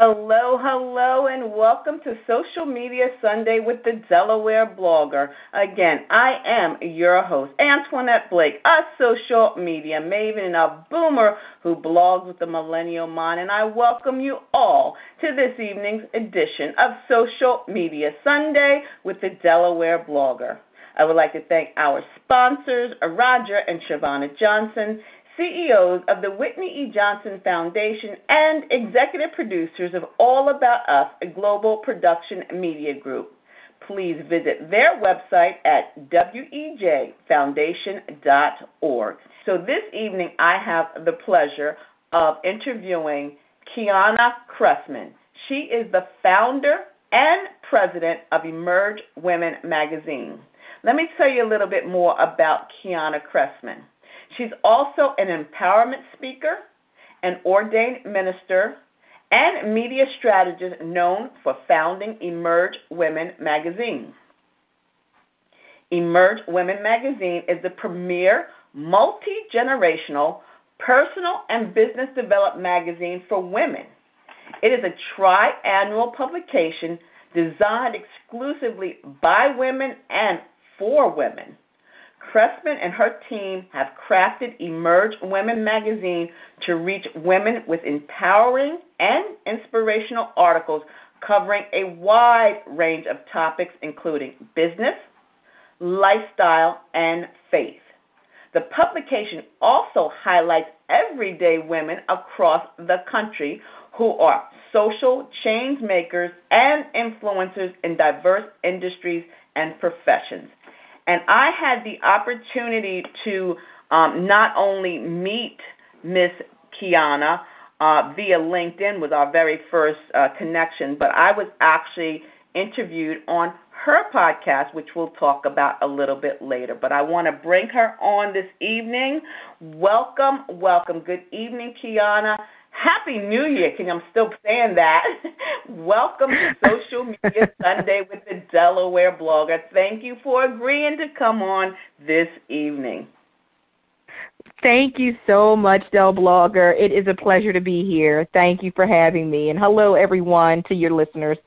Hello, hello, and welcome to Social Media Sunday with the Delaware Blogger. Again, I am your host, Antoinette Blake, a social media maven and a boomer who blogs with the Millennial Mind, and I welcome you all to this evening's edition of Social Media Sunday with the Delaware Blogger. I would like to thank our sponsors, Roger and Shavonna Johnson, CEOs of the Whitney E. Johnson Foundation, and executive producers of All About Us, a global production media group. Please visit their website at wejfoundation.org. So this evening, I have the pleasure of interviewing Kiana Cressman. She is the founder and president of Emerge Women magazine. Let me tell you a little bit more about Kiana Cressman. She's also an empowerment speaker, an ordained minister, and media strategist known for founding Emerge Women magazine. Emerge Women magazine is the premier multi generational personal and business development magazine for women. It is a triannual publication designed exclusively by women and for women. Cressman and her team have crafted Emerge Women magazine to reach women with empowering and inspirational articles covering a wide range of topics, including business, lifestyle, and faith. The publication also highlights everyday women across the country who are social change makers and influencers in diverse industries and professions. And I had the opportunity to um, not only meet Miss Kiana uh, via LinkedIn was our very first uh, connection, but I was actually interviewed on her podcast, which we'll talk about a little bit later. But I want to bring her on this evening. Welcome, welcome. Good evening, Kiana. Happy New Year. Can I'm still saying that. Welcome to Social Media Sunday with the Delaware Blogger. Thank you for agreeing to come on this evening. Thank you so much, Del Blogger. It is a pleasure to be here. Thank you for having me. And hello, everyone, to your listeners.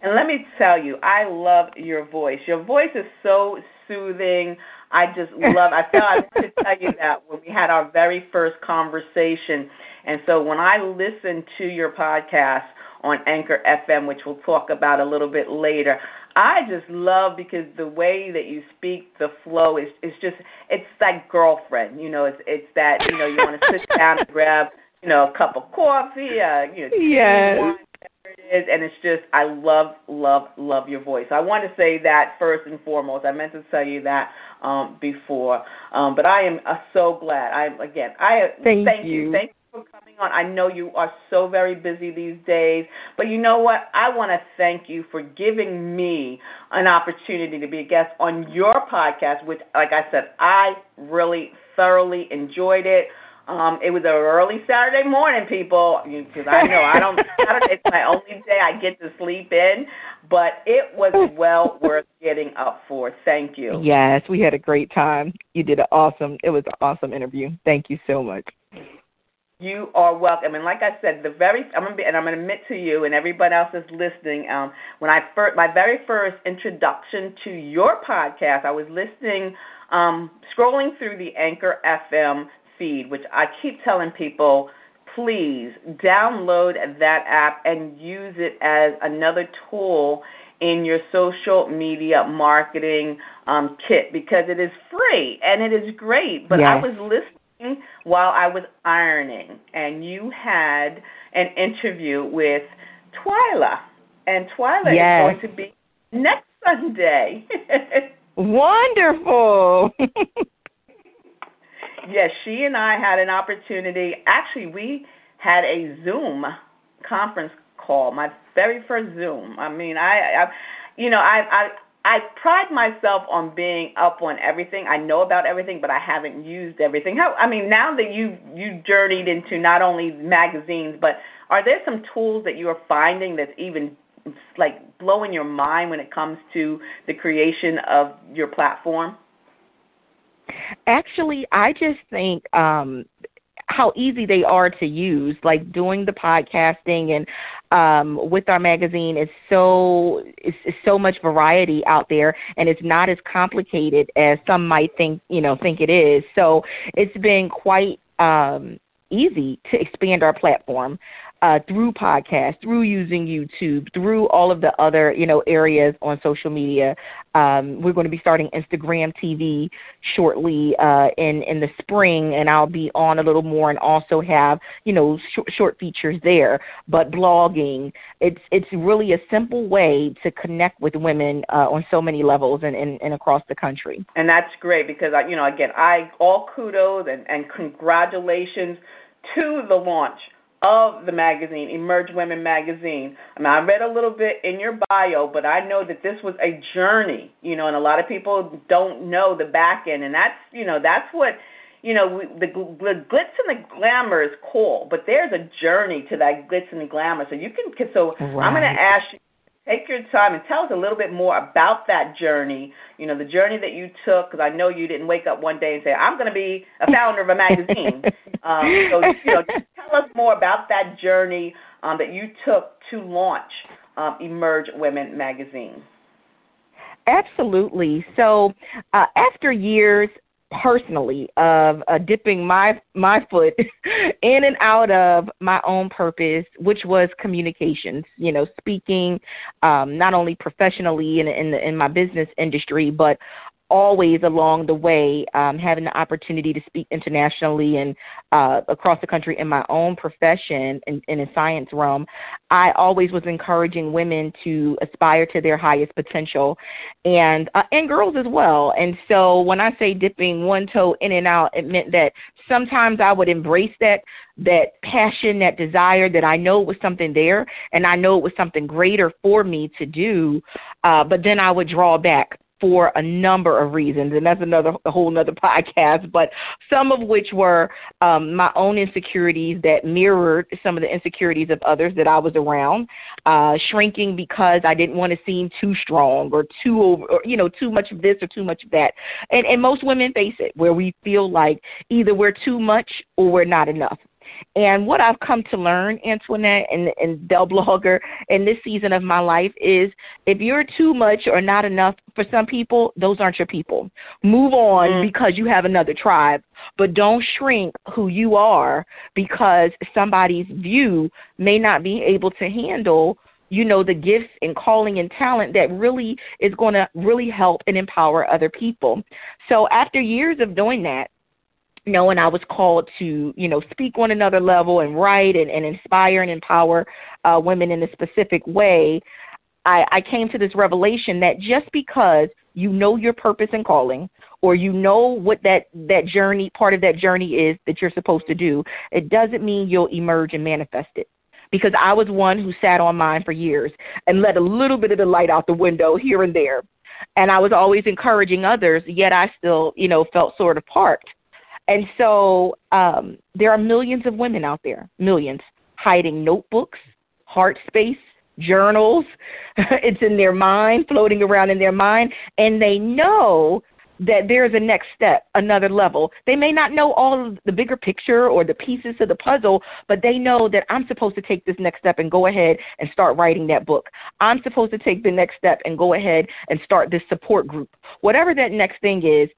And let me tell you, I love your voice. Your voice is so soothing. I just love. I felt I wanted to tell you that when we had our very first conversation, and so when I listen to your podcast on Anchor FM, which we'll talk about a little bit later, I just love because the way that you speak, the flow is is just it's like girlfriend. You know, it's it's that you know you want to sit down and grab you know a cup of coffee, uh, you know, yes. wine, it is, and it's just I love, love, love your voice. I want to say that first and foremost. I meant to tell you that um, before, um, but I am uh, so glad. I am again, I thank, thank you. you. Thank you for coming on. I know you are so very busy these days, but you know what? I want to thank you for giving me an opportunity to be a guest on your podcast, which, like I said, I really thoroughly enjoyed it. Um, it was an early Saturday morning, people, because I know I don't. It's my only day I get to sleep in, but it was well worth getting up for. Thank you. Yes, we had a great time. You did an awesome. It was an awesome interview. Thank you so much. You are welcome, and like I said, the very I'm gonna be, and I'm gonna admit to you and everybody else is listening. Um, when I first, my very first introduction to your podcast, I was listening, um, scrolling through the Anchor FM feed, which I keep telling people, please download that app and use it as another tool in your social media marketing um, kit because it is free and it is great. But yes. I was listening while I was ironing, and you had an interview with Twyla, and Twyla yes. is going to be next Sunday. Wonderful. yes, she and I had an opportunity. Actually, we had a Zoom conference call, my very first Zoom. I mean, I, I you know, I, I I pride myself on being up on everything. I know about everything, but I haven't used everything. How I mean, now that you you journeyed into not only magazines, but are there some tools that you are finding that's even like blowing your mind when it comes to the creation of your platform? Actually, I just think um how easy they are to use. Like doing the podcasting and um, with our magazine is so it's so much variety out there, and it's not as complicated as some might think you know think it is. So it's been quite um, easy to expand our platform uh, through podcasts, through using YouTube, through all of the other you know areas on social media. Um, we're going to be starting Instagram TV shortly uh, in in the spring, and I'll be on a little more and also have you know sh- short features there. But blogging, it's it's really a simple way to connect with women uh, on so many levels and, and, and across the country. And that's great because I, you know again I all kudos and, and congratulations to the launch of the magazine, Emerge Women Magazine. I mean, I read a little bit in your bio, but I know that this was a journey, you know, and a lot of people don't know the back end, and that's, you know, that's what, you know, the, the glitz and the glamour is cool, but there's a journey to that glitz and the glamour. So you can, so right. I'm going to ask you take your time and tell us a little bit more about that journey. You know, the journey that you took, because I know you didn't wake up one day and say, "I'm going to be a founder of a magazine." um, so, you know, tell us more about that journey um, that you took to launch um, Emerge Women magazine. Absolutely. So, uh, after years personally of uh, dipping my my foot in and out of my own purpose, which was communications. You know, speaking um, not only professionally in in, the, in my business industry, but always along the way um, having the opportunity to speak internationally and uh, across the country in my own profession in, in a science realm, I always was encouraging women to aspire to their highest potential, and uh, and girls as well. And so when I say dipping one toe in and out, it meant that sometimes I would embrace that that passion, that desire that I know was something there, and I know it was something greater for me to do, uh, but then I would draw back for a number of reasons, and that's another a whole another podcast. But some of which were um, my own insecurities that mirrored some of the insecurities of others that I was around, uh, shrinking because I didn't want to seem too strong or too over, or, you know, too much of this or too much of that. And and most women face it where we feel like either we're too much or we're not enough. And what I've come to learn, Antoinette and, and Del Blogger, in this season of my life is if you're too much or not enough for some people, those aren't your people. Move on mm. because you have another tribe, but don't shrink who you are because somebody's view may not be able to handle you know the gifts and calling and talent that really is going to really help and empower other people so after years of doing that knowing I was called to, you know, speak on another level and write and, and inspire and empower uh, women in a specific way, I, I came to this revelation that just because you know your purpose and calling, or you know what that that journey part of that journey is that you're supposed to do, it doesn't mean you'll emerge and manifest it. Because I was one who sat on mine for years and let a little bit of the light out the window here and there. And I was always encouraging others, yet I still, you know, felt sort of parked and so um, there are millions of women out there, millions, hiding notebooks, heart space, journals. it's in their mind, floating around in their mind, and they know that there is a next step, another level. They may not know all of the bigger picture or the pieces of the puzzle, but they know that I'm supposed to take this next step and go ahead and start writing that book. I'm supposed to take the next step and go ahead and start this support group. Whatever that next thing is,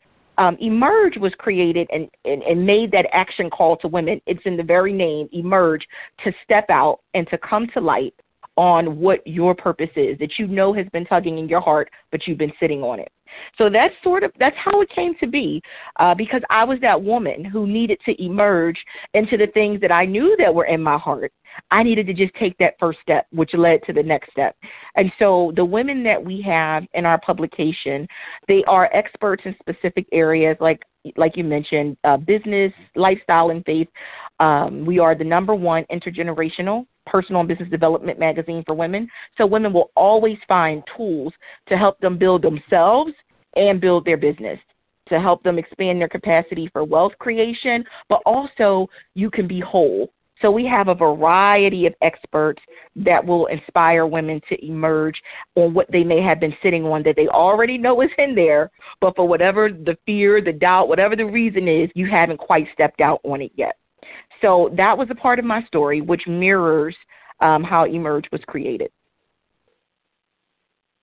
um, Emerge was created and, and, and made that action call to women. It's in the very name, Emerge, to step out and to come to light on what your purpose is that you know has been tugging in your heart, but you've been sitting on it. So that's sort of that's how it came to be, uh, because I was that woman who needed to emerge into the things that I knew that were in my heart. I needed to just take that first step, which led to the next step. And so the women that we have in our publication, they are experts in specific areas like like you mentioned, uh, business, lifestyle, and faith. Um, we are the number one intergenerational personal and business development magazine for women. So women will always find tools to help them build themselves and build their business to help them expand their capacity for wealth creation, but also you can be whole. So we have a variety of experts that will inspire women to emerge on what they may have been sitting on that they already know is in there, but for whatever the fear, the doubt, whatever the reason is, you haven't quite stepped out on it yet. So that was a part of my story, which mirrors um, how Emerge was created.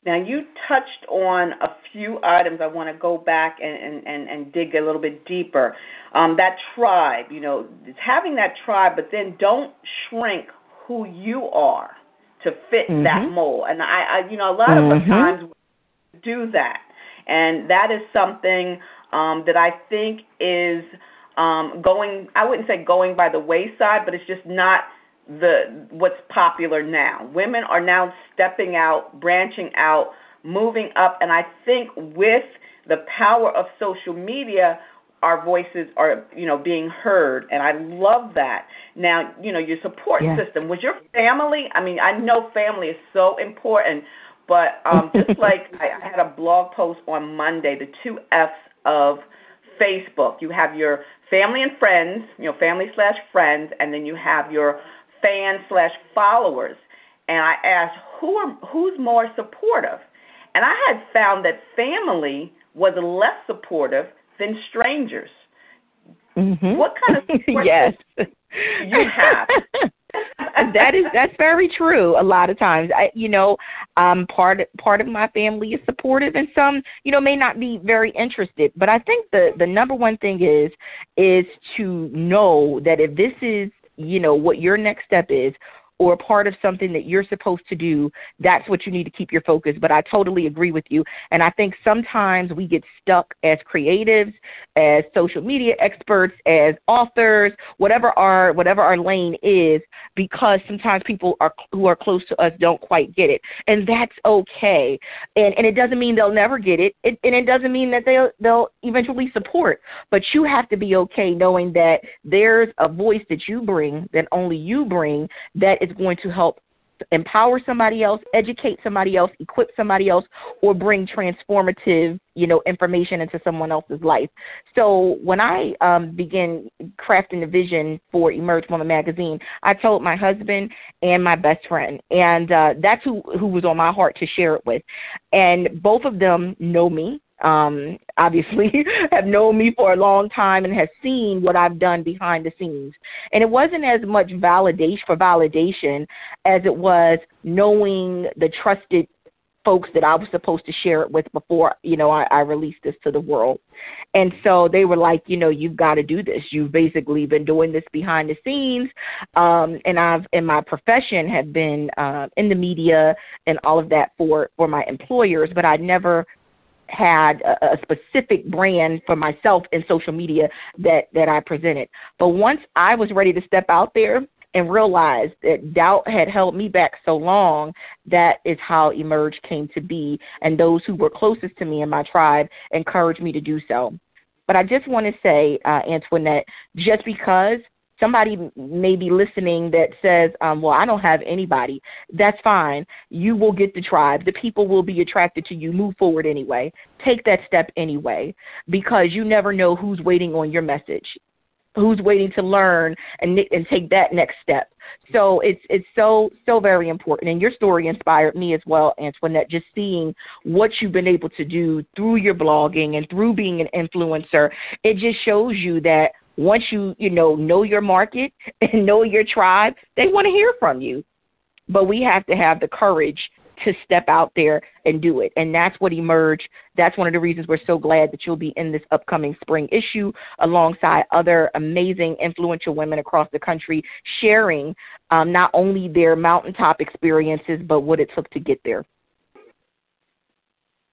Now, you touched on a few items. I want to go back and, and, and dig a little bit deeper. Um, that tribe, you know, is having that tribe, but then don't shrink who you are to fit mm-hmm. that mold. And I, I, you know, a lot mm-hmm. of the times do that, and that is something um, that I think is um, going. I wouldn't say going by the wayside, but it's just not the what's popular now. Women are now stepping out, branching out, moving up, and I think with the power of social media, our voices are you know being heard and i love that now you know your support yeah. system was your family i mean i know family is so important but um just like I, I had a blog post on monday the two f's of facebook you have your family and friends you know family slash friends and then you have your fans slash followers, and I asked who are who's more supportive, and I had found that family was less supportive than strangers. Mm-hmm. What kind of support yes. you have? that is that's very true a lot of times i you know um part part of my family is supportive and some you know may not be very interested but i think the the number one thing is is to know that if this is you know what your next step is or part of something that you're supposed to do, that's what you need to keep your focus. But I totally agree with you. And I think sometimes we get stuck as creatives, as social media experts, as authors, whatever our whatever our lane is, because sometimes people are who are close to us don't quite get it. And that's okay. And and it doesn't mean they'll never get it. it and it doesn't mean that they'll they'll eventually support. But you have to be okay knowing that there's a voice that you bring that only you bring that is going to help empower somebody else, educate somebody else, equip somebody else, or bring transformative, you know, information into someone else's life. So when I um, began crafting the vision for Emerge Woman magazine, I told my husband and my best friend, and uh, that's who who was on my heart to share it with. And both of them know me um, obviously have known me for a long time and has seen what I've done behind the scenes. And it wasn't as much validation for validation as it was knowing the trusted folks that I was supposed to share it with before, you know, I, I released this to the world. And so they were like, you know, you've got to do this. You've basically been doing this behind the scenes. Um, and I've, in my profession, have been uh, in the media and all of that for, for my employers, but I never had a, a specific brand for myself in social media that that I presented. But once I was ready to step out there and realized that doubt had held me back so long, that is how Emerge came to be. And those who were closest to me in my tribe encouraged me to do so. But I just want to say, uh, Antoinette, just because somebody may be listening that says, um, well, I don't have anybody, that's fine. You will get the tribe. The people will be attracted to you. Move forward anyway. Take that step anyway, because you never know who's waiting on your message, who's waiting to learn and, and take that next step. So it's it's so so very important, and your story inspired me as well, Antoinette. Just seeing what you've been able to do through your blogging and through being an influencer, it just shows you that once you you know know your market and know your tribe, they want to hear from you. But we have to have the courage to step out there and do it. And that's what Emerge. That's one of the reasons we're so glad that you'll be in this upcoming spring issue alongside other amazing, influential women across the country sharing um, not only their mountaintop experiences, but what it took to get there.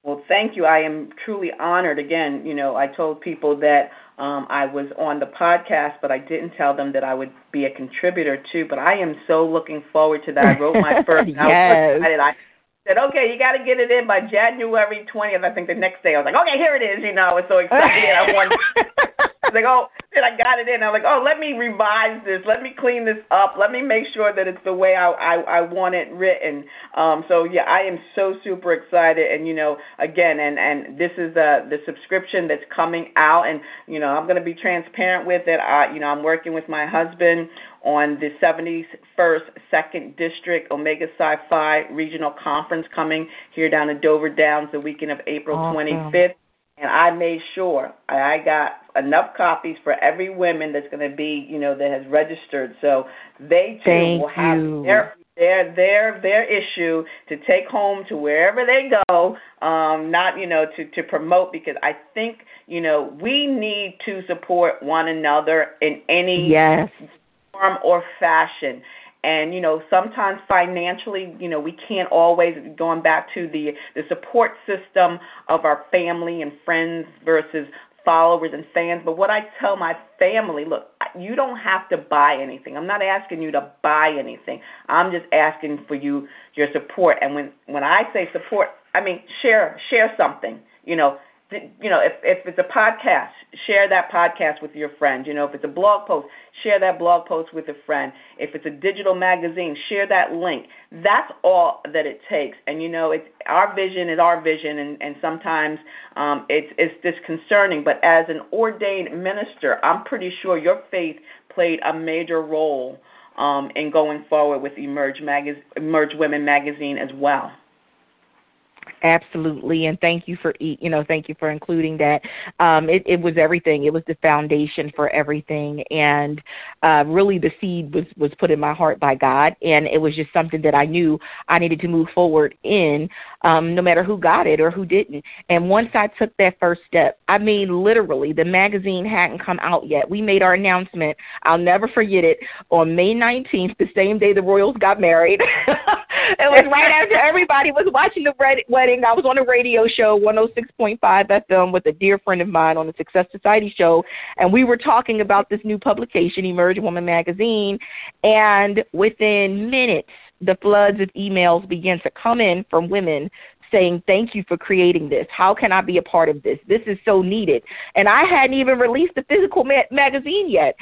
Well, thank you. I am truly honored. Again, you know, I told people that um, I was on the podcast, but I didn't tell them that I would be a contributor too. But I am so looking forward to that. I wrote my first. yes. I was excited. I said, okay, you got to get it in by January 20th. I think the next day I was like, okay, here it is. You know, I was so excited. I wanted. Was like, oh, and I got it in. I'm like, oh, let me revise this. Let me clean this up. Let me make sure that it's the way I I, I want it written. Um, so yeah, I am so super excited. And you know, again, and and this is the the subscription that's coming out, and you know, I'm going to be transparent with it. I, you know, I'm working with my husband on the 71st Second District Omega Psi Phi Regional Conference coming here down in Dover Downs the weekend of April awesome. 25th. And I made sure I got enough copies for every woman that's going to be, you know, that has registered. So they too Thank will have you. their their their their issue to take home to wherever they go. Um, not you know to to promote because I think you know we need to support one another in any Yes. form or fashion and you know sometimes financially you know we can't always going back to the the support system of our family and friends versus followers and fans but what i tell my family look you don't have to buy anything. I'm not asking you to buy anything. I'm just asking for you your support. And when when i say support i mean share share something you know you know, if if it's a podcast, share that podcast with your friend. You know, if it's a blog post, share that blog post with a friend. If it's a digital magazine, share that link. That's all that it takes. And you know, it's our vision is our vision, and and sometimes um, it's it's disconcerting. But as an ordained minister, I'm pretty sure your faith played a major role um, in going forward with Emerge Magaz- Emerge Women magazine as well. Absolutely, and thank you for you know thank you for including that. Um, it, it was everything. It was the foundation for everything, and uh, really the seed was was put in my heart by God, and it was just something that I knew I needed to move forward in, um, no matter who got it or who didn't. And once I took that first step, I mean literally, the magazine hadn't come out yet. We made our announcement. I'll never forget it on May 19th, the same day the Royals got married. it was right after everybody was watching the red- wedding. I was on a radio show, 106.5 FM, with a dear friend of mine on the Success Society show, and we were talking about this new publication, Emerge Woman Magazine, and within minutes, the floods of emails began to come in from women saying, Thank you for creating this. How can I be a part of this? This is so needed. And I hadn't even released the physical ma- magazine yet.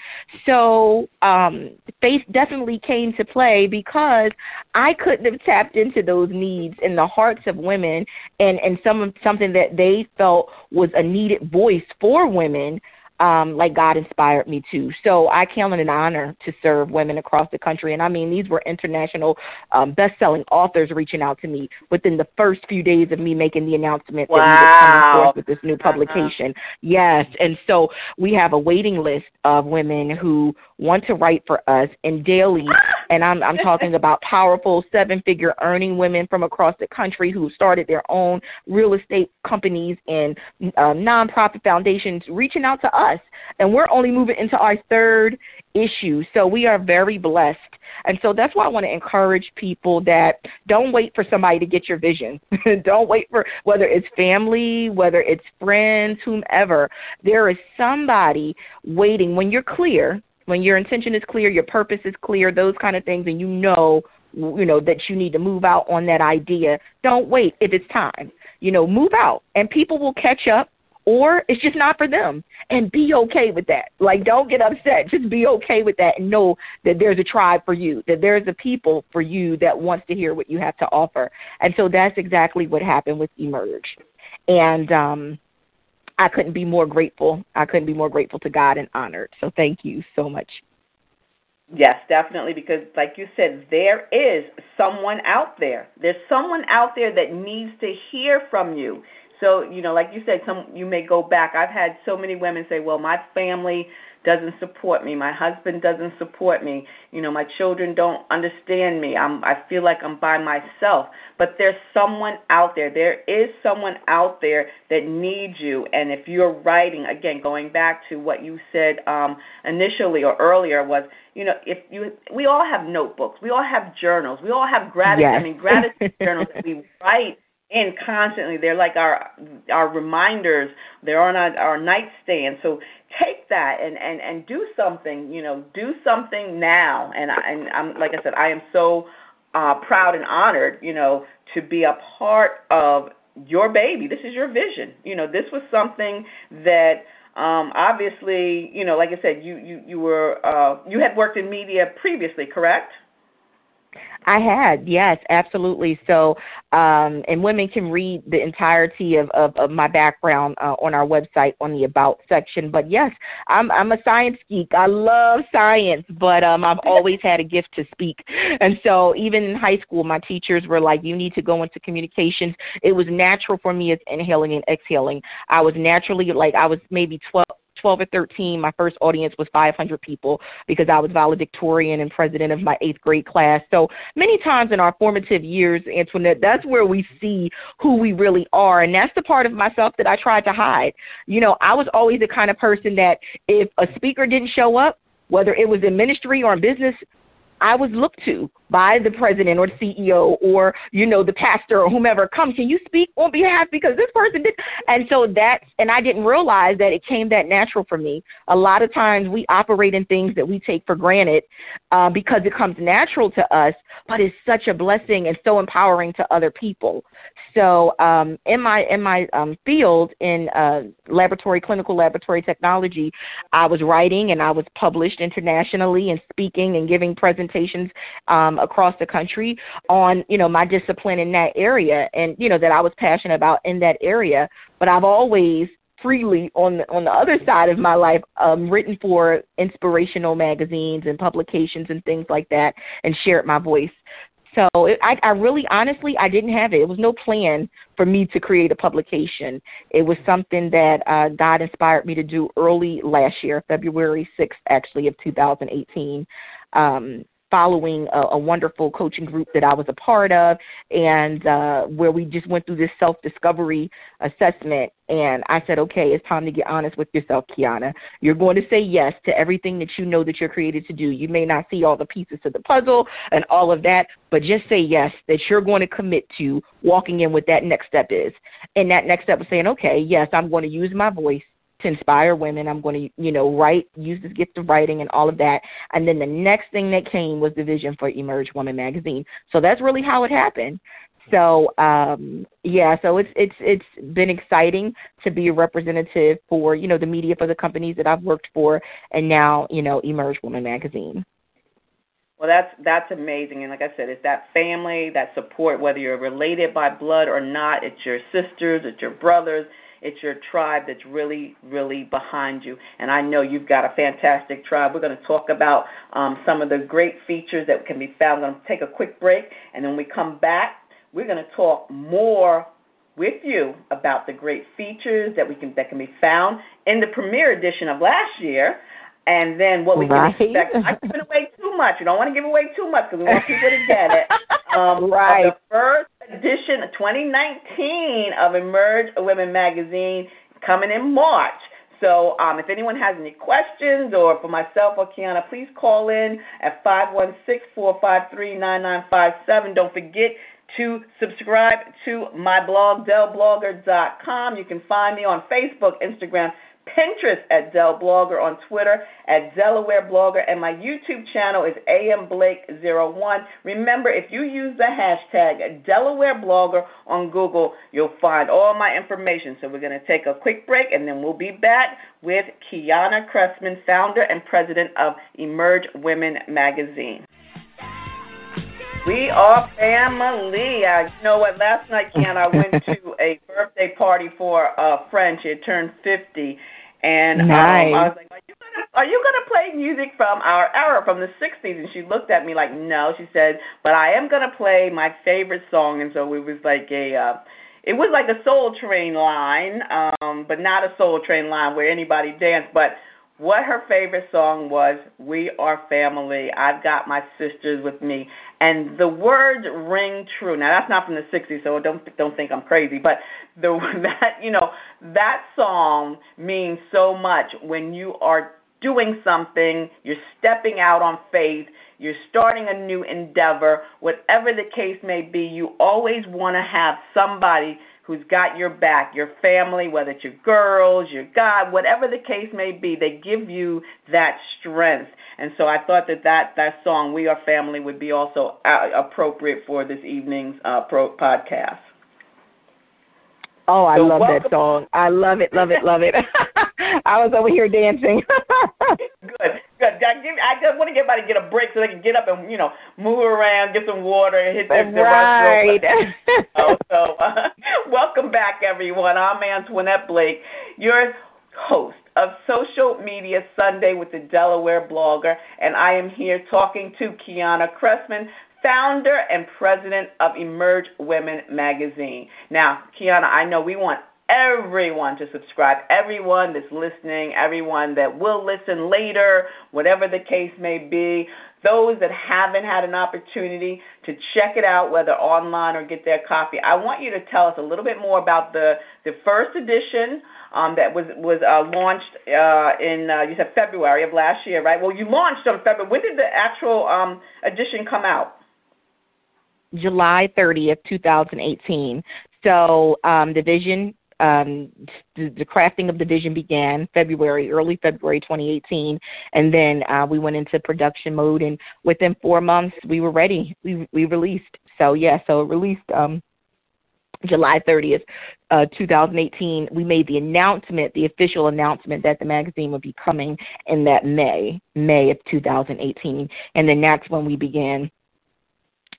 So um, faith definitely came to play because I couldn't have tapped into those needs in the hearts of women and, and some something that they felt was a needed voice for women um, like God inspired me to. So I count it an honor to serve women across the country. And I mean, these were international um, best-selling authors reaching out to me within the first few days of me making the announcement wow. that we were coming forth with this new publication. Uh-huh. Yes, and so we have a waiting list of women who want to write for us and daily. And I'm I'm talking about powerful seven-figure earning women from across the country who started their own real estate companies and uh, nonprofit foundations, reaching out to us. And we're only moving into our third issue, so we are very blessed. And so that's why I want to encourage people that don't wait for somebody to get your vision. don't wait for whether it's family, whether it's friends, whomever. There is somebody waiting when you're clear when your intention is clear, your purpose is clear, those kind of things, and you know, you know that you need to move out on that idea. Don't wait if it's time. You know, move out, and people will catch up, or it's just not for them, and be okay with that. Like, don't get upset. Just be okay with that, and know that there's a tribe for you, that there's a people for you that wants to hear what you have to offer. And so that's exactly what happened with Emerge, and um I couldn't be more grateful. I couldn't be more grateful to God and honored. So thank you so much. Yes, definitely, because like you said, there is someone out there. There's someone out there that needs to hear from you. So, you know, like you said, some you may go back. I've had so many women say, "Well, my family doesn't support me. My husband doesn't support me. You know, my children don't understand me. I'm I feel like I'm by myself. But there's someone out there. There is someone out there that needs you. And if you're writing, again, going back to what you said um, initially or earlier was, you know, if you we all have notebooks, we all have journals, we all have gratitude. Yes. I mean, gratitude journals that we write in constantly. They're like our our reminders. They're on our, our nightstand. So take that and and and do something. You know, do something now. And I, and I'm like I said, I am so uh, proud and honored. You know, to be a part of your baby. This is your vision. You know, this was something that. Um, obviously, you know, like I said, you you you were uh, you had worked in media previously, correct? I had, yes, absolutely. So, um, and women can read the entirety of, of, of my background uh, on our website on the About section. But yes, I'm I'm a science geek. I love science, but um, I've always had a gift to speak. And so, even in high school, my teachers were like, "You need to go into communications." It was natural for me as inhaling and exhaling. I was naturally like I was maybe 12, 12 or 13, my first audience was 500 people because I was valedictorian and president of my eighth grade class. So many times in our formative years, Antoinette, that's where we see who we really are. And that's the part of myself that I tried to hide. You know, I was always the kind of person that if a speaker didn't show up, whether it was in ministry or in business, I was looked to by the president or the CEO or you know the pastor or whomever come can you speak on behalf? Because this person did. And so that's and I didn't realize that it came that natural for me. A lot of times we operate in things that we take for granted uh, because it comes natural to us but it's such a blessing and so empowering to other people. So um, in my in my um, field in uh, laboratory clinical laboratory technology I was writing and I was published internationally and speaking and giving presentations um, across the country on you know my discipline in that area and you know that I was passionate about in that area but I've always freely on the, on the other side of my life um written for inspirational magazines and publications and things like that and shared my voice so it, I, I really, honestly, I didn't have it. It was no plan for me to create a publication. It was something that uh, God inspired me to do early last year, February 6th, actually, of 2018. Um, following a, a wonderful coaching group that I was a part of, and uh, where we just went through this self discovery assessment. And I said, okay, it's time to get honest with yourself, Kiana. You're going to say yes to everything that you know that you're created to do. You may not see all the pieces to the puzzle and all of that, but just say yes that you're going to commit to walking in what that next step is. And that next step was saying, okay, yes, I'm going to use my voice to inspire women. I'm going to, you know, write, use this gift of writing and all of that. And then the next thing that came was the vision for Emerge Woman magazine. So that's really how it happened. So um, yeah, so it's it's it's been exciting to be a representative for you know the media for the companies that I've worked for, and now you know Emerge Woman magazine. Well, that's that's amazing, and like I said, it's that family, that support, whether you're related by blood or not. It's your sisters, it's your brothers, it's your tribe that's really, really behind you. And I know you've got a fantastic tribe. We're going to talk about um, some of the great features that can be found. I'm going to take a quick break, and then when we come back, we're going to talk more with you about the great features that we can that can be found in the premiere edition of last year and then what we right. can expect. I'm giving away too much. You don't want to give away too much because we want people to get it. Um, right. The first edition, 2019 of Emerge Women magazine, coming in March. So um, if anyone has any questions, or for myself or Kiana, please call in at 516-453-9957. Don't forget to subscribe to my blog, delblogger.com. You can find me on Facebook, Instagram, Pinterest at Del Blogger, on Twitter at Delaware Blogger, and my YouTube channel is AM Blake01. Remember, if you use the hashtag Delaware Blogger on Google, you'll find all my information. So we're going to take a quick break, and then we'll be back with Kiana Cressman, founder and president of Emerge Women Magazine. We are family. I, you know what? Last night, Ken, I went to a birthday party for a friend. She had turned 50. And nice. um, I was like, are you, gonna, are you gonna play music from our era, from the '60s? And she looked at me like, no. She said, but I am gonna play my favorite song. And so it was like a, uh, it was like a Soul Train line, um, but not a Soul Train line where anybody danced. But what her favorite song was, "We Are Family." I've got my sisters with me, and the words ring true. Now that's not from the '60s, so don't don't think I'm crazy, but the that you know that song means so much when you are doing something, you're stepping out on faith, you're starting a new endeavor, whatever the case may be, you always want to have somebody who's got your back, your family, whether it's your girls, your God, whatever the case may be, they give you that strength. And so I thought that that, that song, We Are Family, would be also uh, appropriate for this evening's uh, pro- podcast. Oh, I so love welcome. that song. I love it, love it, love it. I was over here dancing. good. I, give, I just want to get everybody to get a break so they can get up and you know move around, get some water, and hit their, their right. oh, so uh, welcome back, everyone. I'm Antoinette Blake, your host of Social Media Sunday with the Delaware Blogger, and I am here talking to Kiana Cressman, founder and president of Emerge Women Magazine. Now, Kiana, I know we want everyone to subscribe, everyone that's listening, everyone that will listen later, whatever the case may be. Those that haven't had an opportunity to check it out, whether online or get their copy, I want you to tell us a little bit more about the, the first edition um, that was was uh, launched uh, in uh, you said February of last year, right? Well, you launched on February. When did the actual um, edition come out? July 30th, 2018. So um, the vision um, the, the, crafting of the vision began February, early February 2018, and then uh, we went into production mode. And within four months, we were ready. We we released. So yeah, so it released um, July 30th, uh, 2018. We made the announcement, the official announcement that the magazine would be coming in that May, May of 2018, and then that's when we began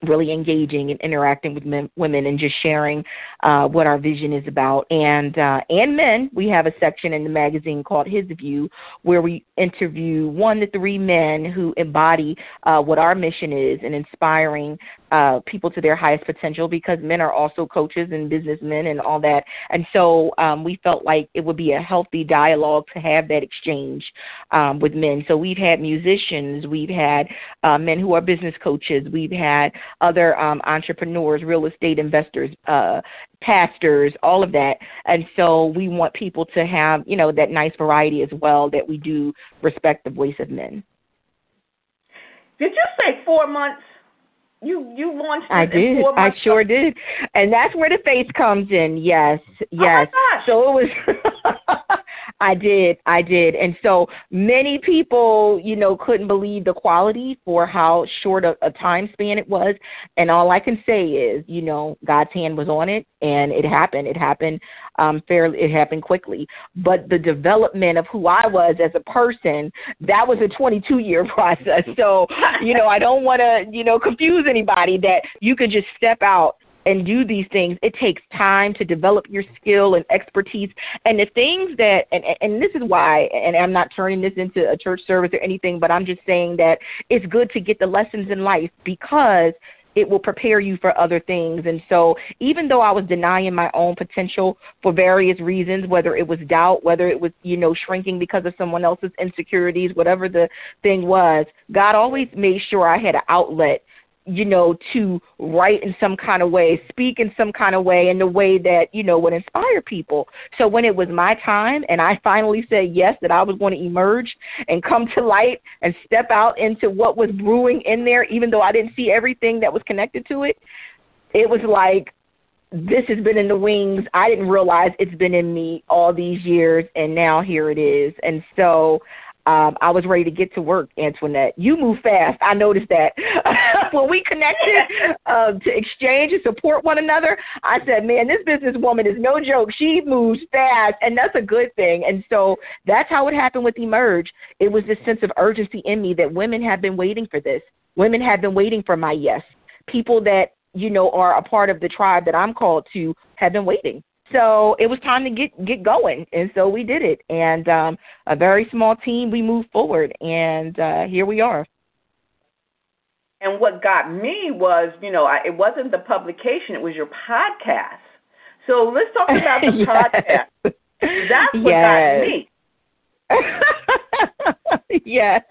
really engaging and interacting with men, women and just sharing uh, what our vision is about. And uh, and men, we have a section in the magazine called His View, where we interview one to three men who embody uh, what our mission is in inspiring uh, people to their highest potential. Because men are also coaches and businessmen and all that. And so um, we felt like it would be a healthy dialogue to have that exchange um, with men. So we've had musicians, we've had uh, men who are business coaches, we've had other um, entrepreneurs, real estate investors, uh, pastors, all of that. And so we want people to have, you know, that nice variety as well that we do respect the voice of men. Did you say four months? You you launched I did. I sure did. And that's where the faith comes in. Yes. Oh yes. Oh so it was I did. I did. And so many people, you know, couldn't believe the quality for how short a, a time span it was. And all I can say is, you know, God's hand was on it and it happened. It happened um fairly it happened quickly. But the development of who I was as a person, that was a 22 year process. So, you know, I don't want to, you know, confuse anybody that you could just step out and do these things, it takes time to develop your skill and expertise. And the things that, and, and this is why, and I'm not turning this into a church service or anything, but I'm just saying that it's good to get the lessons in life because it will prepare you for other things. And so, even though I was denying my own potential for various reasons, whether it was doubt, whether it was, you know, shrinking because of someone else's insecurities, whatever the thing was, God always made sure I had an outlet you know, to write in some kind of way, speak in some kind of way, in the way that, you know, would inspire people. So when it was my time and I finally said yes, that I was going to emerge and come to light and step out into what was brewing in there, even though I didn't see everything that was connected to it, it was like, this has been in the wings. I didn't realize it's been in me all these years, and now here it is. And so um, I was ready to get to work, Antoinette. You move fast. I noticed that. when we connected uh, to exchange and support one another, I said, man, this businesswoman is no joke. She moves fast, and that's a good thing. And so that's how it happened with Emerge. It was this sense of urgency in me that women have been waiting for this. Women have been waiting for my yes. People that, you know, are a part of the tribe that I'm called to have been waiting so it was time to get get going and so we did it and um a very small team we moved forward and uh here we are and what got me was you know I, it wasn't the publication it was your podcast so let's talk about the yes. podcast that's what yes. got me yes,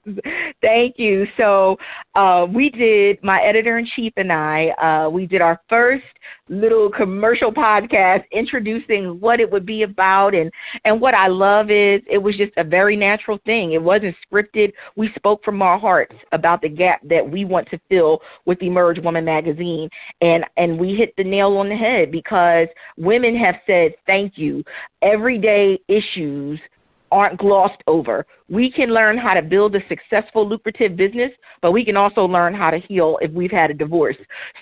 thank you. So uh, we did my editor in chief and I. Uh, we did our first little commercial podcast introducing what it would be about, and and what I love is it was just a very natural thing. It wasn't scripted. We spoke from our hearts about the gap that we want to fill with Emerge Woman magazine, and and we hit the nail on the head because women have said thank you. Everyday issues aren't glossed over. We can learn how to build a successful, lucrative business, but we can also learn how to heal if we've had a divorce.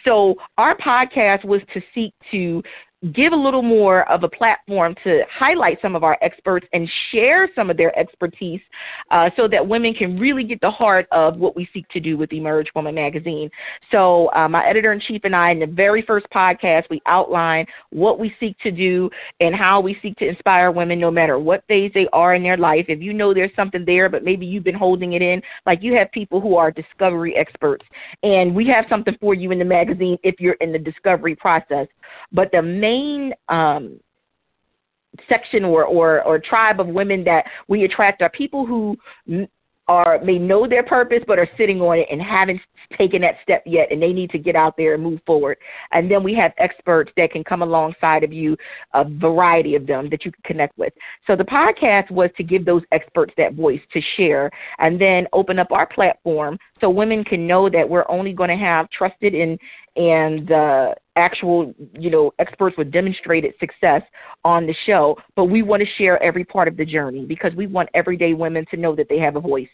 So, our podcast was to seek to give a little more of a platform to highlight some of our experts and share some of their expertise uh, so that women can really get the heart of what we seek to do with Emerge Woman Magazine. So, uh, my editor in chief and I, in the very first podcast, we outline what we seek to do and how we seek to inspire women no matter what phase they are in their life. If you know there's something there, but maybe you've been holding it in, like you have people who are discovery experts, and we have something for you in the magazine if you're in the discovery process. But the main um, section or, or or tribe of women that we attract are people who are may know their purpose but are sitting on it and haven't taken that step yet and they need to get out there and move forward. And then we have experts that can come alongside of you, a variety of them that you can connect with. So the podcast was to give those experts that voice to share and then open up our platform so women can know that we're only going to have trusted and and uh, actual, you know, experts with demonstrated success on the show. But we want to share every part of the journey because we want everyday women to know that they have a voice.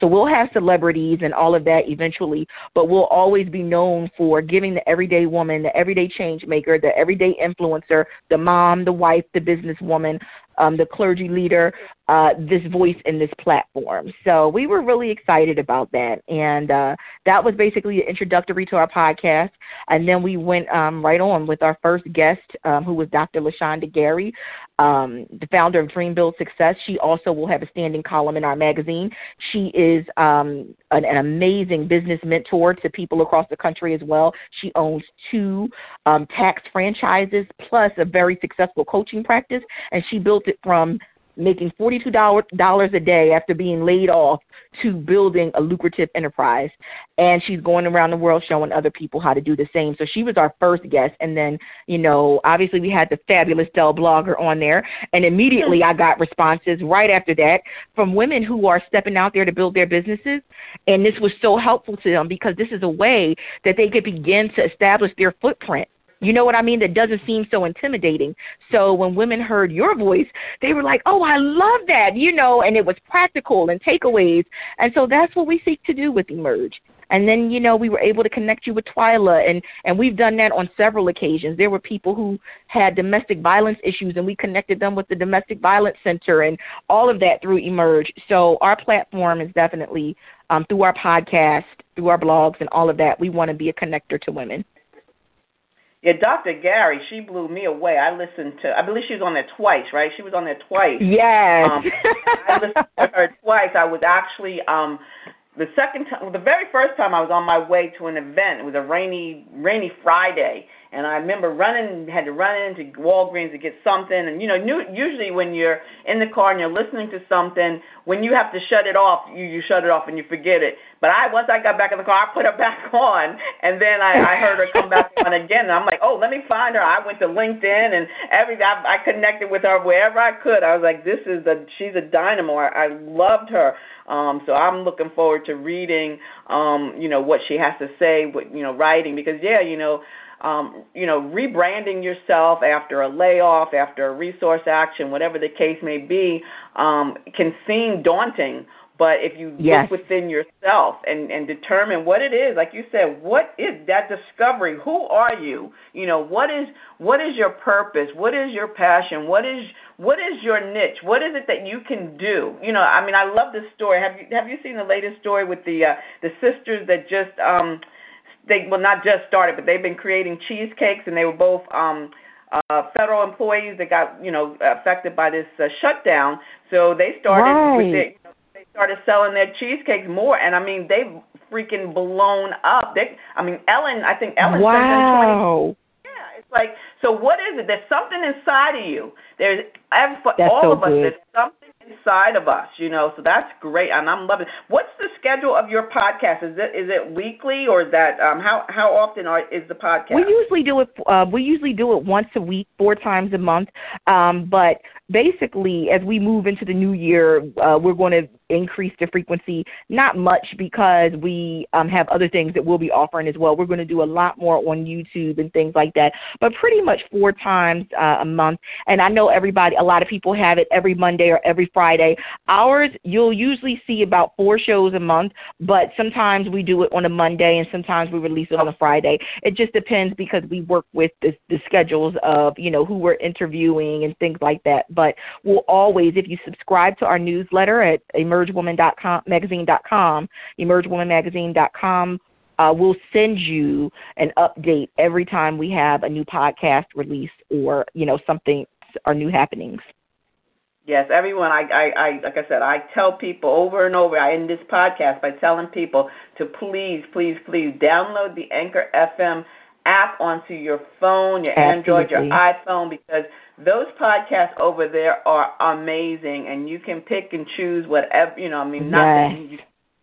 So we'll have celebrities and all of that eventually, but we'll always be known for giving the everyday woman, the everyday change maker, the everyday influencer, the mom, the wife, the businesswoman, um, the clergy leader, uh, this voice in this platform. So we were really excited about that. And uh, that was basically the introductory to our podcast. And then we went um, right on with our first guest, um, who was Dr. LaShonda Gary, um, the founder of Dream Build Success. She also will have a standing column in our magazine. She is um, an, an, amazing business mentor to people across the country as well. She owns two um, tax franchises plus a very successful coaching practice, and she built it from making $42 a day after being laid off to building a lucrative enterprise. And she's going around the world showing other people how to do the same. So she was our first guest. And then, you know, obviously we had the fabulous Dell blogger on there. And immediately I got responses right after that from women who are stepping out there to build their businesses. And this was so helpful to them because this is a way that they could begin to establish their footprint you know what I mean? That doesn't seem so intimidating. So when women heard your voice, they were like, "Oh, I love that," you know, and it was practical and takeaways. And so that's what we seek to do with Emerge. And then, you know, we were able to connect you with Twyla, and and we've done that on several occasions. There were people who had domestic violence issues, and we connected them with the Domestic Violence Center, and all of that through Emerge. So our platform is definitely um, through our podcast, through our blogs, and all of that. We want to be a connector to women. Yeah, Dr. Gary, she blew me away. I listened to, I believe she was on there twice, right? She was on there twice. Yes. Um, I listened to her twice. I was actually, um, the second time, the very first time I was on my way to an event. It was a rainy, rainy Friday, and I remember running, had to run into Walgreens to get something. And you know, new, usually when you're in the car and you're listening to something, when you have to shut it off, you you shut it off and you forget it. But I once I got back in the car, I put her back on, and then I, I heard her come back on again. And I'm like, oh, let me find her. I went to LinkedIn and every I, I connected with her wherever I could. I was like, this is a she's a dynamo. I, I loved her. Um, so I'm looking forward to reading, um, you know, what she has to say, what you know, writing because yeah, you know um, you know, rebranding yourself after a layoff, after a resource action, whatever the case may be, um, can seem daunting. But if you yes. look within yourself and, and determine what it is, like you said, what is that discovery? Who are you? You know, what is what is your purpose? What is your passion? What is what is your niche? What is it that you can do? You know, I mean, I love this story. Have you have you seen the latest story with the uh, the sisters that just um, they well not just started, but they've been creating cheesecakes, and they were both um, uh, federal employees that got you know affected by this uh, shutdown. So they started right. with their, you know, they started selling their cheesecakes more, and I mean they've freaking blown up. They, I mean Ellen, I think Ellen wow. spent 20 yeah, it's like so. What is it? There's something inside of you. There's for That's all so of us. good. There's something inside of us, you know. So that's great, and I'm loving. It. What's the schedule of your podcast? Is it is it weekly or is that um, how how often are, is the podcast? We usually do it. Uh, we usually do it once a week, four times a month. Um, but basically, as we move into the new year, uh, we're going to increase the frequency, not much because we um, have other things that we'll be offering as well. We're going to do a lot more on YouTube and things like that, but pretty much four times uh, a month. And I know everybody, a lot of people have it every Monday or every Friday. Ours, you'll usually see about four shows a month, but sometimes we do it on a Monday and sometimes we release it on a Friday. It just depends because we work with the, the schedules of, you know, who we're interviewing and things like that. But we'll always, if you subscribe to our newsletter at emergewoman.com, magazine.com, emergewomanmagazine.com, uh, we'll send you an update every time we have a new podcast release or you know something or new happenings. Yes, everyone. I, I, I, like I said, I tell people over and over. I end this podcast by telling people to please, please, please download the Anchor FM app onto your phone, your Absolutely. Android, your iPhone, because those podcasts over there are amazing, and you can pick and choose whatever. You know, I mean, nothing yes.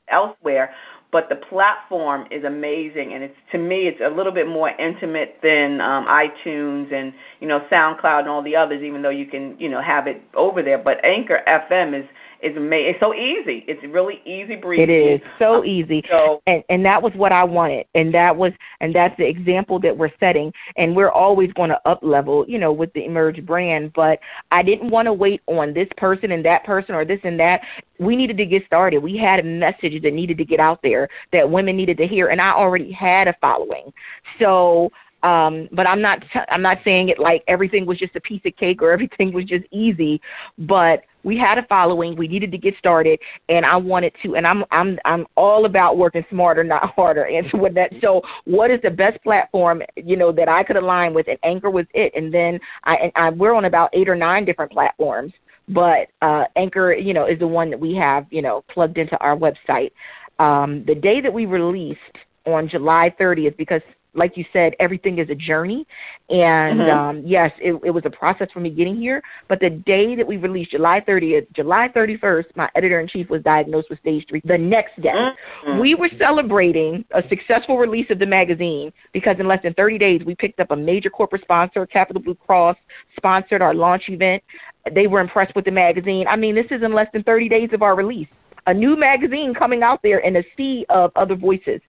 elsewhere but the platform is amazing and it's to me it's a little bit more intimate than um iTunes and you know SoundCloud and all the others even though you can you know have it over there but Anchor FM is is amazing. It's so easy. It's really easy breezy. It is so um, easy. So, and and that was what I wanted, and that was and that's the example that we're setting. And we're always going to up level, you know, with the Emerge brand. But I didn't want to wait on this person and that person or this and that. We needed to get started. We had a message that needed to get out there that women needed to hear, and I already had a following. So um but i'm not t- i'm not saying it like everything was just a piece of cake or everything was just easy but we had a following. We needed to get started and i wanted to and i'm i'm i'm all about working smarter not harder. And so with that so what is the best platform you know that i could align with? And anchor was it. And then i and I, we're on about eight or nine different platforms but uh anchor you know is the one that we have you know plugged into our website. Um the day that we released on July 30th because like you said, everything is a journey. And mm-hmm. um, yes, it, it was a process for me getting here. But the day that we released, July 30th, July 31st, my editor in chief was diagnosed with stage three. The next day, mm-hmm. we were celebrating a successful release of the magazine because in less than 30 days, we picked up a major corporate sponsor, Capital Blue Cross, sponsored our launch event. They were impressed with the magazine. I mean, this is in less than 30 days of our release a new magazine coming out there in a sea of other voices.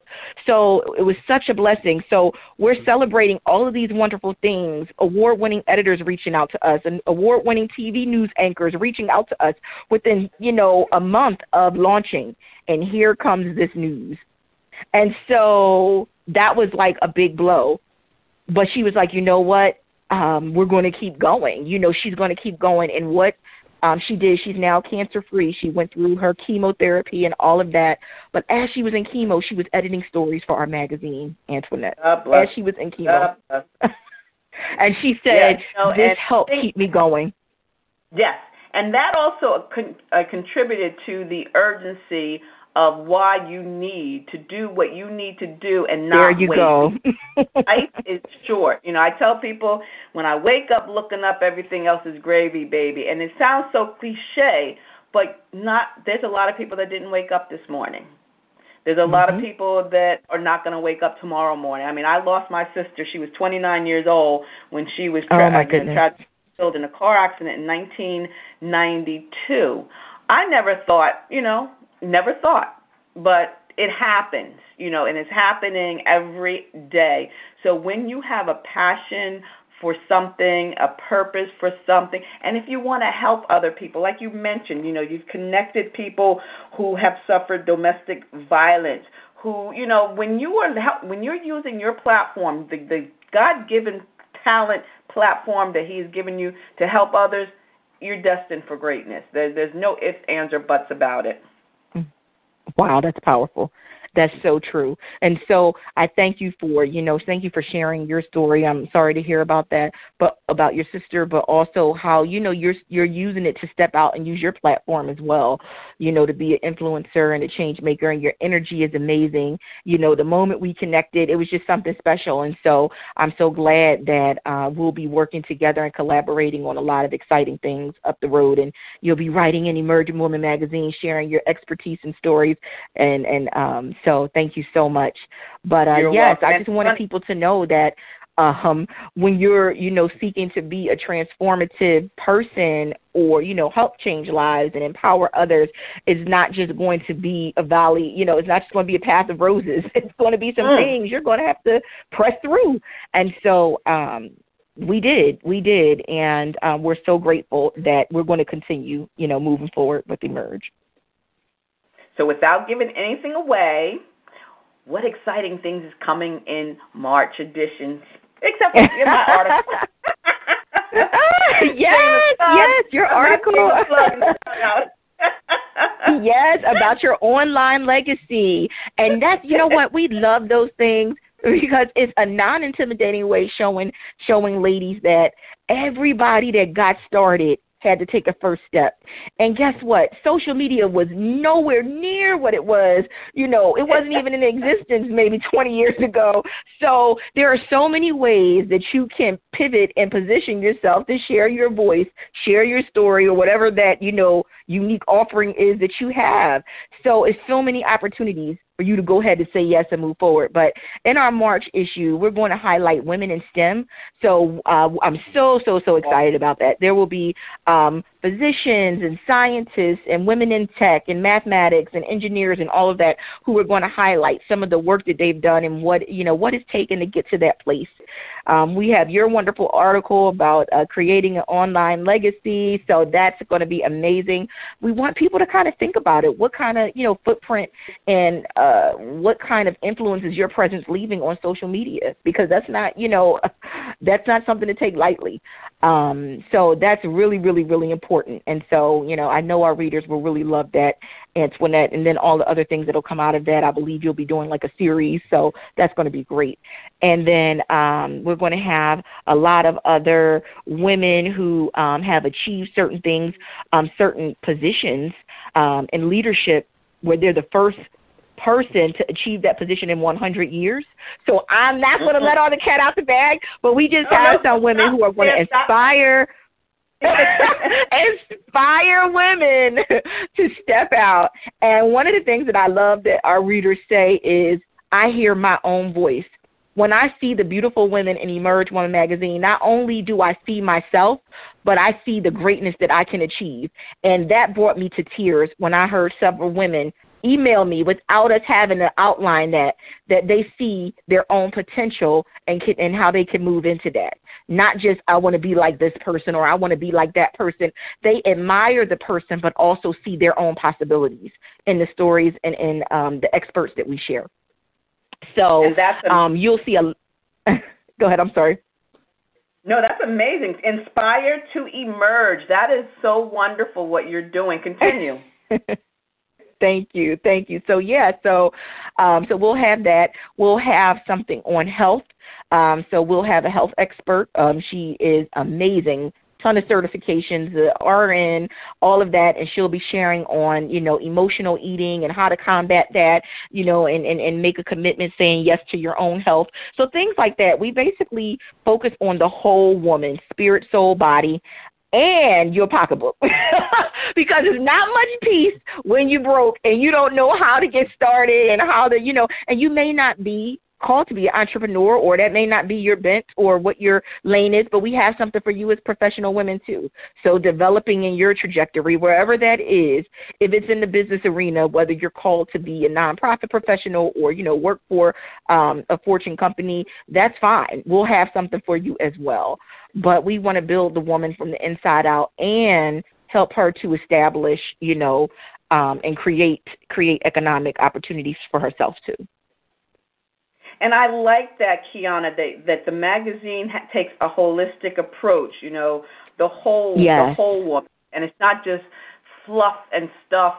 So it was such a blessing. So we're celebrating all of these wonderful things, award winning editors reaching out to us and award winning TV news anchors reaching out to us within, you know, a month of launching. And here comes this news. And so that was like a big blow. But she was like, you know what? Um, we're going to keep going. You know, she's going to keep going. And what um, she did. She's now cancer free. She went through her chemotherapy and all of that. But as she was in chemo, she was editing stories for our magazine, Antoinette. As she was in chemo. and she said, you know, "This helped think, keep me going." Yes, and that also con- uh, contributed to the urgency of why you need to do what you need to do and not there you wait. go life is short you know i tell people when i wake up looking up everything else is gravy baby and it sounds so cliche but not there's a lot of people that didn't wake up this morning there's a mm-hmm. lot of mm-hmm. people that are not going to wake up tomorrow morning i mean i lost my sister she was 29 years old when she was tra- oh my goodness. Tra- killed in a car accident in 1992 i never thought you know Never thought, but it happens, you know, and it's happening every day. So when you have a passion for something, a purpose for something, and if you want to help other people, like you mentioned, you know, you've connected people who have suffered domestic violence, who, you know, when you are when you're using your platform, the, the God-given talent platform that He's given you to help others, you're destined for greatness. There, there's no ifs, ands, or buts about it. Wow, that's powerful. That's so true. And so I thank you for, you know, thank you for sharing your story. I'm sorry to hear about that, but about your sister, but also how, you know, you're you're using it to step out and use your platform as well, you know, to be an influencer and a change maker and your energy is amazing. You know, the moment we connected, it was just something special. And so I'm so glad that uh we'll be working together and collaborating on a lot of exciting things up the road and you'll be writing in Emerging Woman magazine, sharing your expertise and stories and and um so thank you so much. But uh, yes, welcome. I just wanted people to know that um, when you're, you know, seeking to be a transformative person or, you know, help change lives and empower others, it's not just going to be a valley, you know, it's not just going to be a path of roses. It's going to be some mm. things you're going to have to press through. And so, um, we did, we did, and um, we're so grateful that we're going to continue, you know, moving forward with Emerge. So, without giving anything away, what exciting things is coming in March edition except for in my article. yes, yes, your article. yes, about your online legacy. And that's you know what, we love those things because it's a non intimidating way showing showing ladies that everybody that got started had to take a first step. And guess what? Social media was nowhere near what it was. You know, it wasn't even in existence maybe 20 years ago. So there are so many ways that you can pivot and position yourself to share your voice, share your story, or whatever that, you know, unique offering is that you have. So it's so many opportunities for you to go ahead and say yes and move forward. But in our March issue, we're going to highlight women in STEM. So uh, I'm so, so, so excited about that. There will be um, physicians and scientists and women in tech and mathematics and engineers and all of that who are going to highlight some of the work that they've done and what you know what it's taken to get to that place. Um, we have your wonderful article about uh, creating an online legacy, so that's going to be amazing. We want people to kind of think about it. What kind of you know footprint and uh, what kind of influence is your presence leaving on social media? Because that's not you know that's not something to take lightly. Um, so that's really, really, really important. And so, you know, I know our readers will really love that, Antoinette, and then all the other things that'll come out of that. I believe you'll be doing like a series, so that's going to be great. And then um, we're going to have a lot of other women who um, have achieved certain things, um, certain positions um, in leadership where they're the first person to achieve that position in 100 years. So I'm not going to let all the cat out the bag, but we just have some women who are going to inspire inspire women to step out. And one of the things that I love that our readers say is I hear my own voice. When I see the beautiful women in Emerge Woman magazine, not only do I see myself, but I see the greatness that I can achieve. And that brought me to tears when I heard several women email me without us having to outline that that they see their own potential and can, and how they can move into that not just i want to be like this person or i want to be like that person they admire the person but also see their own possibilities in the stories and in um, the experts that we share so a, um, you'll see a go ahead i'm sorry no, that's amazing. Inspired to emerge. That is so wonderful what you're doing. Continue. Thank you, thank you. So yeah, so um, so we'll have that. We'll have something on health. Um, so we'll have a health expert. Um, she is amazing ton of certifications, the RN, all of that, and she'll be sharing on, you know, emotional eating and how to combat that, you know, and, and, and make a commitment saying yes to your own health. So things like that. We basically focus on the whole woman, spirit, soul, body and your pocketbook. Because there's not much peace when you broke and you don't know how to get started and how to you know and you may not be called to be an entrepreneur or that may not be your bent or what your lane is but we have something for you as professional women too. So developing in your trajectory wherever that is if it's in the business arena whether you're called to be a nonprofit professional or you know work for um, a fortune company that's fine. We'll have something for you as well. But we want to build the woman from the inside out and help her to establish, you know, um, and create create economic opportunities for herself too. And I like that, Kiana, that that the magazine ha- takes a holistic approach. You know, the whole yes. the whole woman, and it's not just fluff and stuff,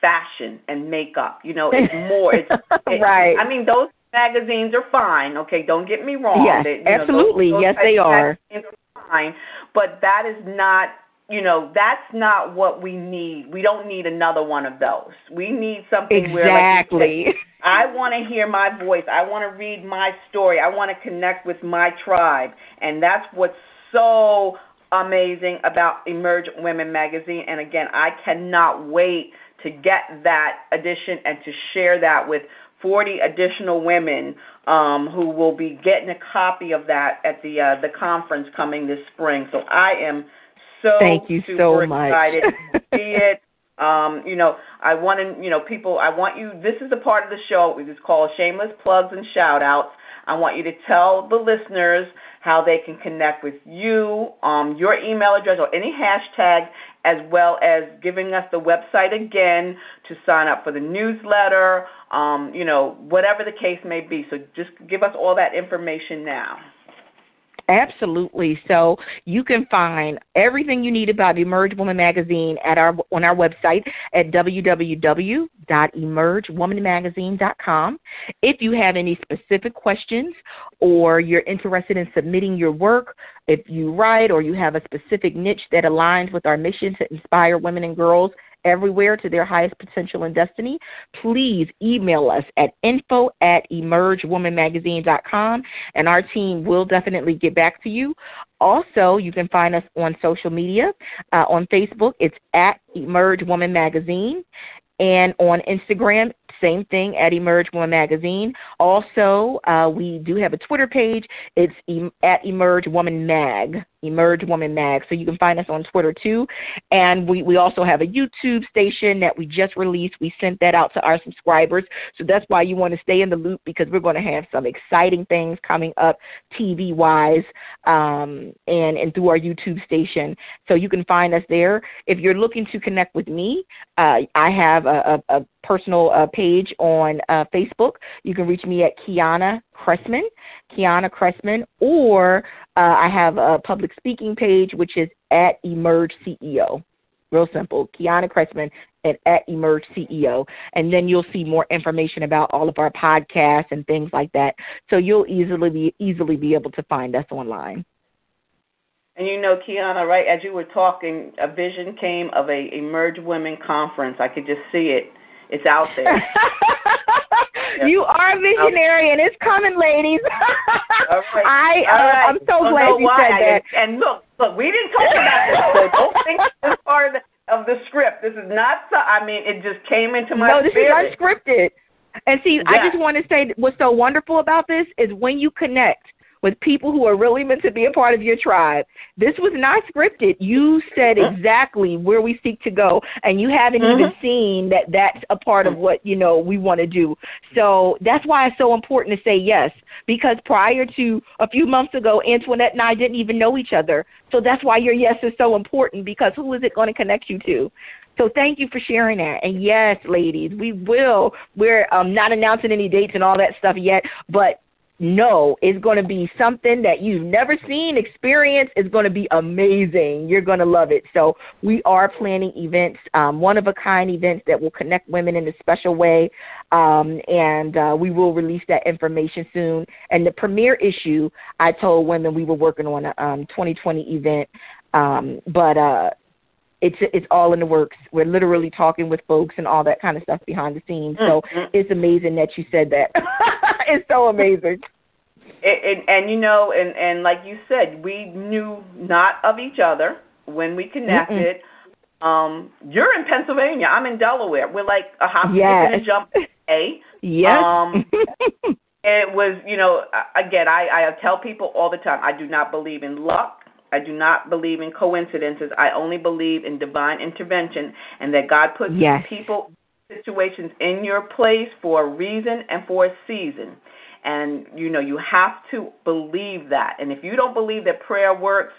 fashion and makeup. You know, it's more. It's it, right. I mean, those magazines are fine. Okay, don't get me wrong. Yes, they, absolutely. Know, those, those yes, they are. are fine, but that is not. You know, that's not what we need. We don't need another one of those. We need something exactly. where, like I want to hear my voice. I want to read my story. I want to connect with my tribe, and that's what's so amazing about Emerge Women magazine. And again, I cannot wait to get that edition and to share that with 40 additional women um, who will be getting a copy of that at the uh, the conference coming this spring. So I am so Thank you so excited much. to see it. Um, you know, I want to, you know, people, I want you, this is the part of the show, it's called Shameless Plugs and Shout Outs. I want you to tell the listeners how they can connect with you, um, your email address, or any hashtag, as well as giving us the website again to sign up for the newsletter, um, you know, whatever the case may be. So just give us all that information now. Absolutely. So you can find everything you need about Emerge Woman Magazine at our on our website at www.emergewomanmagazine.com. If you have any specific questions or you're interested in submitting your work, if you write or you have a specific niche that aligns with our mission to inspire women and girls everywhere to their highest potential and destiny, please email us at info at emergewomanmagazine.com and our team will definitely get back to you. Also, you can find us on social media. Uh, on Facebook, it's at Emerge Woman Magazine. And on Instagram, same thing at Emerge Woman Magazine. Also, uh, we do have a Twitter page. It's em- at Emerge Woman Mag. Emerge Woman Mag. So you can find us on Twitter too. And we, we also have a YouTube station that we just released. We sent that out to our subscribers. So that's why you want to stay in the loop because we're going to have some exciting things coming up TV wise um, and, and through our YouTube station. So you can find us there. If you're looking to connect with me, uh, I have a, a, a personal uh, page on uh, Facebook. You can reach me at Kiana Cressman, Kiana Cressman, or uh, I have a public speaking page which is at Emerge CEO. Real simple, Kiana Cressman and at Emerge CEO, and then you'll see more information about all of our podcasts and things like that. So you'll easily be easily be able to find us online. And you know, Kiana, right as you were talking, a vision came of a Emerge Women conference. I could just see it. It's out there. You are a visionary, and it's coming, ladies. All right. I uh, All right. I'm so glad you why. said that. And, look, look, we didn't talk about this. So don't think this is part of the, of the script. This is not. So, I mean, it just came into my no, this spirit. is unscripted. And see, I just want to say what's so wonderful about this is when you connect with people who are really meant to be a part of your tribe. This was not scripted. You said Mhm. exactly where we seek to go, and you haven't even Mhm. seen that that's a part of what you know we want to do. So that's why it's so important to say yes. Because prior to a few months ago, Antoinette and I didn't even know each other. So that's why your yes is so important. Because who is it going to connect you to? So thank you for sharing that. And yes, ladies, we will. We're um, not announcing any dates and all that stuff yet, but no, it's going to be something that you've never seen, experienced. It's going to be amazing. You're going to love it. So we are planning events, um, one of a kind events that will connect women in a special way, um, and uh, we will release that information soon. And the premiere issue, I told women we were working on a um, 2020 event, um, but uh, it's it's all in the works. We're literally talking with folks and all that kind of stuff behind the scenes. So Mhm. it's amazing that you said that. it's so amazing. and, and, and you know, and and like you said, we knew not of each other when we connected. Um, you're in Pennsylvania. I'm in Delaware. We're like a hop, skip, Yes. and a jump away. Yes. Um, it was, you know, again, I, I tell people all the time, I do not believe in luck. I do not believe in coincidences. I only believe in divine intervention and that God puts Yes. people, situations in your place for a reason and for a season. And, you know, you have to believe that. And if you don't believe that prayer works,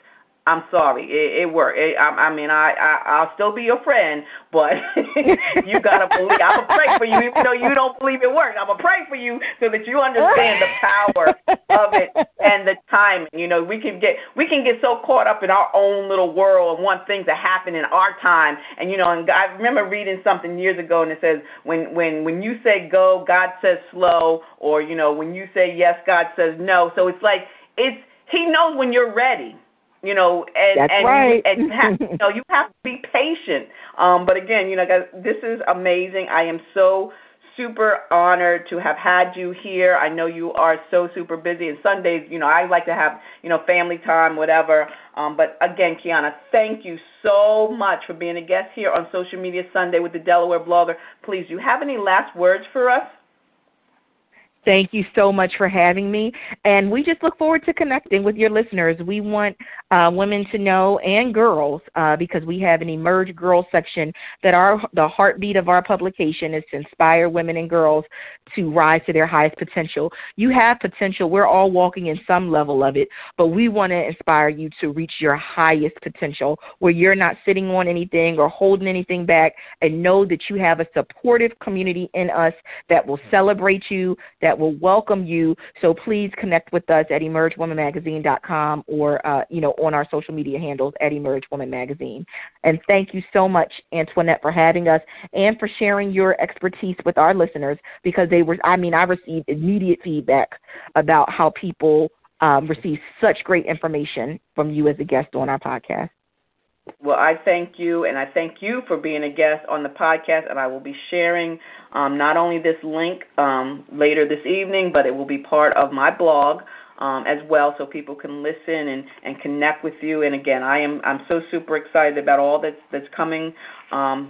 I'm sorry, it, it worked. It, I, I mean, I, I I'll still be your friend, but you gotta believe. I'm gonna pray for you, even though you don't believe it works. I'm gonna pray for you so that you understand the power of it and the timing. You know, we can get we can get so caught up in our own little world and want things to happen in our time. And you know, and I remember reading something years ago, and it says when when when you say go, God says slow, or you know, when you say yes, God says no. So it's like it's He knows when you're ready you know, and That's and right. you, and you have, you know, you have to be patient. Um, but again, you know, guys, this is amazing. I am so super honored to have had you here. I know you are so super busy, and Sundays, you know, I like to have, you know, family time, whatever. Um, but again, Kiana, thank you so much for being a guest here on Social Media Sunday with the Delaware Blogger. Please, do you have any last words for us? Thank you so much for having me. And we just look forward to connecting with your listeners. We want uh, women to know and girls uh, because we have an Emerge Girls section that our the heartbeat of our publication is to inspire women and girls to rise to their highest potential. You have potential. We're all walking in some level of it, but we want to inspire you to reach your highest potential where you're not sitting on anything or holding anything back and know that you have a supportive community in us that will celebrate you, that will welcome you. So please connect with us at emergewomanmagazine.com or uh, you know on our social media handles at Emerge Woman Magazine. And thank you so much, Antoinette, for having us and for sharing your expertise with our listeners because they were I mean I received immediate feedback about how people um, receive such great information from you as a guest on our podcast. Well, I thank you, and I thank you for being a guest on the podcast. And I will be sharing um, not only this link um, later this evening, but it will be part of my blog um, as well, so people can listen and, and connect with you. And again, I am I'm so super excited about all that's that's coming um,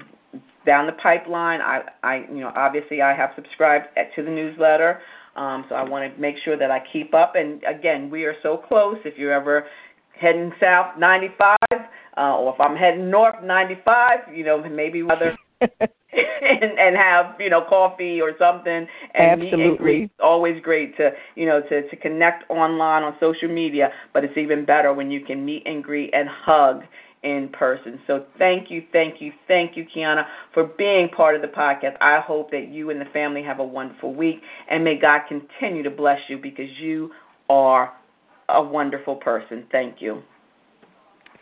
down the pipeline. I, I you know obviously I have subscribed to the newsletter. Um, so I want to make sure that I keep up. And again, we are so close. If you're ever heading south 95, uh, or if I'm heading north 95, you know, maybe other and, and have you know coffee or something and Absolutely. meet and greet. Always great to you know to to connect online on social media, but it's even better when you can meet and greet and hug in person. So thank you, thank you, thank you, Kiana, for being part of the podcast. I hope that you and the family have a wonderful week, and may God continue to bless you because you are a wonderful person. Thank you.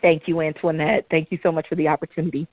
Thank you, Antoinette. Thank you so much for the opportunity.